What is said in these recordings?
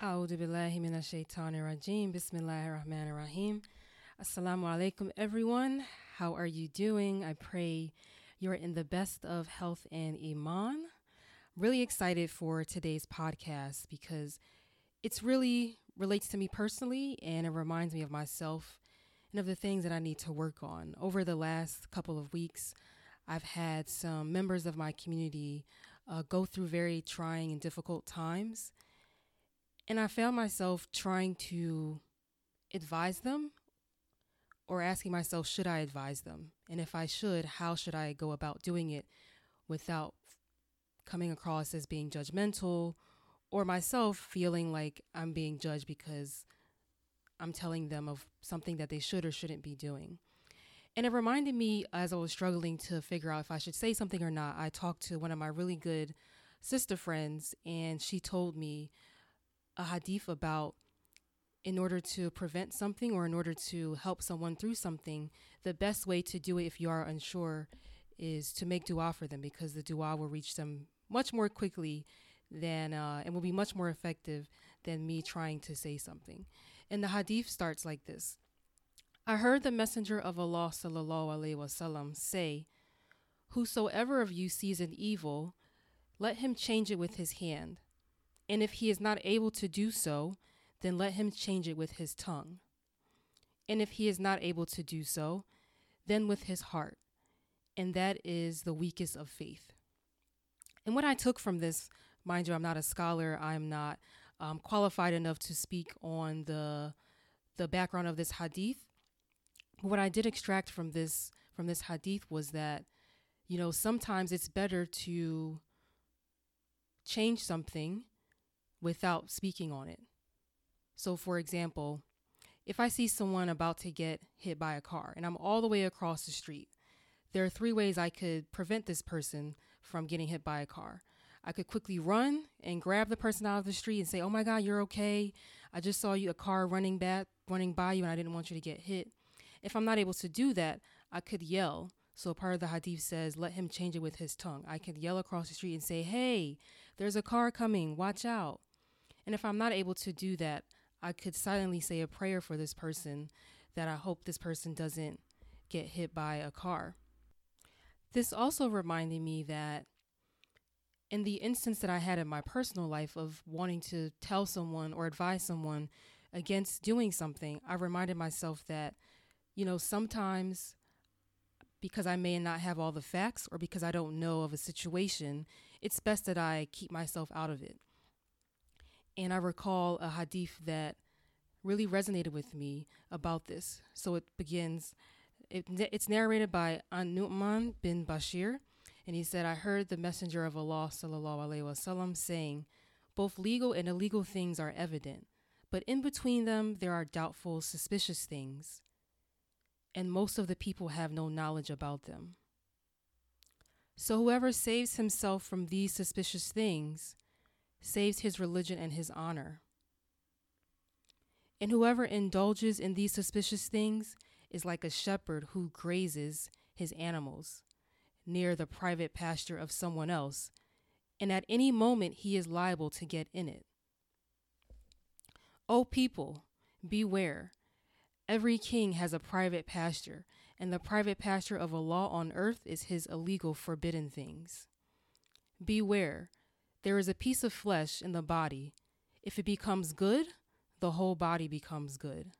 A'udhu billahi minash shaitanir rajim. Bismillahir rahmanir rahim. Assalamu alaikum, everyone. How are you doing? I pray you're in the best of health and iman. Really excited for today's podcast because it's really relates to me personally and it reminds me of myself and of the things that I need to work on. Over the last couple of weeks, I've had some members of my community uh, go through very trying and difficult times. And I found myself trying to advise them or asking myself, should I advise them? And if I should, how should I go about doing it without coming across as being judgmental or myself feeling like I'm being judged because I'm telling them of something that they should or shouldn't be doing. And it reminded me as I was struggling to figure out if I should say something or not. I talked to one of my really good sister friends, and she told me a hadith about in order to prevent something or in order to help someone through something, the best way to do it if you are unsure is to make dua for them because the dua will reach them much more quickly than uh, and will be much more effective than me trying to say something. And the hadith starts like this. I heard the messenger of Allah sallallahu alaihi wasallam say, "Whosoever of you sees an evil, let him change it with his hand, and if he is not able to do so, then let him change it with his tongue. And if he is not able to do so, then with his heart, and that is the weakest of faith." And what I took from this, mind you, I'm not a scholar, I'm not um, qualified enough to speak on the the background of this hadith what I did extract from this from this hadith was that you know sometimes it's better to change something without speaking on it. So for example, if I see someone about to get hit by a car and I'm all the way across the street, there are three ways I could prevent this person from getting hit by a car. I could quickly run and grab the person out of the street and say, "Oh my god, you're okay. I just saw you a car running back running by you and I didn't want you to get hit." If I'm not able to do that, I could yell. So part of the hadith says, let him change it with his tongue. I could yell across the street and say, hey, there's a car coming, watch out. And if I'm not able to do that, I could silently say a prayer for this person that I hope this person doesn't get hit by a car. This also reminded me that in the instance that I had in my personal life of wanting to tell someone or advise someone against doing something, I reminded myself that you know, sometimes because I may not have all the facts or because I don't know of a situation, it's best that I keep myself out of it. And I recall a hadith that really resonated with me about this. So it begins, it, it's narrated by An-Nu'man bin Bashir, and he said, I heard the Messenger of Allah wasallam saying, both legal and illegal things are evident, but in between them there are doubtful, suspicious things and most of the people have no knowledge about them. So whoever saves himself from these suspicious things saves his religion and his honor. And whoever indulges in these suspicious things is like a shepherd who grazes his animals near the private pasture of someone else, and at any moment he is liable to get in it. O people, beware Every king has a private pasture, and the private pasture of Allah on earth is his illegal forbidden things. Beware, there is a piece of flesh in the body. If it becomes good, the whole body becomes good.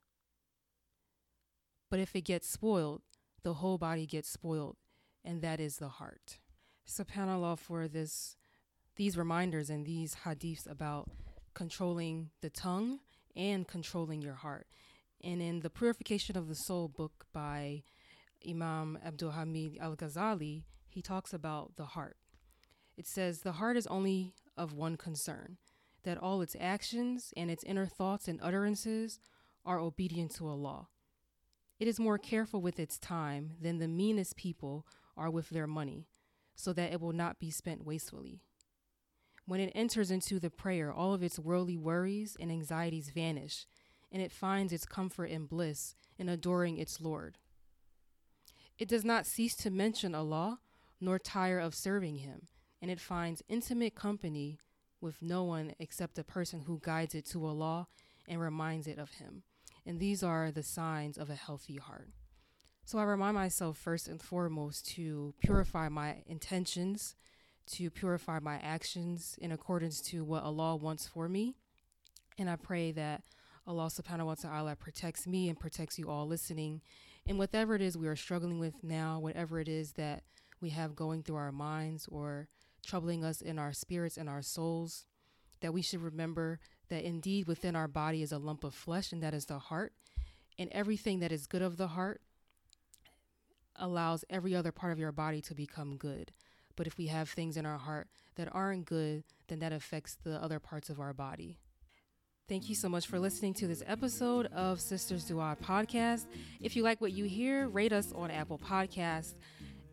But if it gets spoiled, the whole body gets spoiled, and that is the heart. SubhanAllah for this these reminders and these hadiths about controlling the tongue and controlling your heart. And in The Purification of the Soul book by Imam Abdul Hamid al Ghazali, he talks about the heart. It says, The heart is only of one concern that all its actions and its inner thoughts and utterances are obedient to Allah. It is more careful with its time than the meanest people are with their money, so that it will not be spent wastefully. When it enters into the prayer, all of its worldly worries and anxieties vanish, and it finds its comfort and bliss in adoring its Lord. It does not cease to mention Allah, nor tire of serving Him, and it finds intimate company with no one except a person who guides it to Allah and reminds it of Him. And these are the signs of a healthy heart. So I remind myself first and foremost to purify my intentions, to purify my actions in accordance to what Allah wants for me. And I pray that Allah subhanahu wa ta'ala protects me and protects you all listening. And whatever it is we are struggling with now, whatever it is that we have going through our minds or troubling us in our spirits and our souls, that we should remember that indeed within our body is a lump of flesh, and that is the heart. And everything that is good of the heart allows every other part of your body to become good. But if we have things in our heart that aren't good, then that affects the other parts of our body. Thank you so much for listening to this episode of Sisters Dua podcast. If you like what you hear, rate us on Apple Podcasts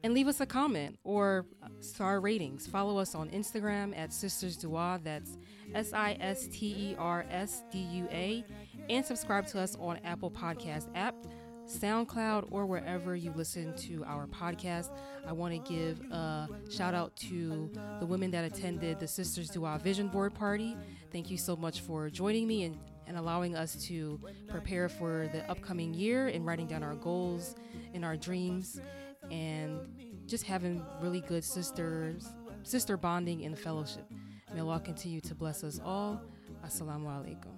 and leave us a comment or star ratings. Follow us on Instagram at Sisters Dua, that's S I S T E R S D U A, and subscribe to us on Apple Podcast app, SoundCloud, or wherever you listen to our podcast. I want to give a shout out to the women that attended the Sisters Dua Vision Board Party. Thank you so much for joining me and, and allowing us to prepare for the upcoming year and writing down our goals and our dreams and just having really good sisters, sister bonding and fellowship. May Allah continue to bless us all. Assalamu alaikum.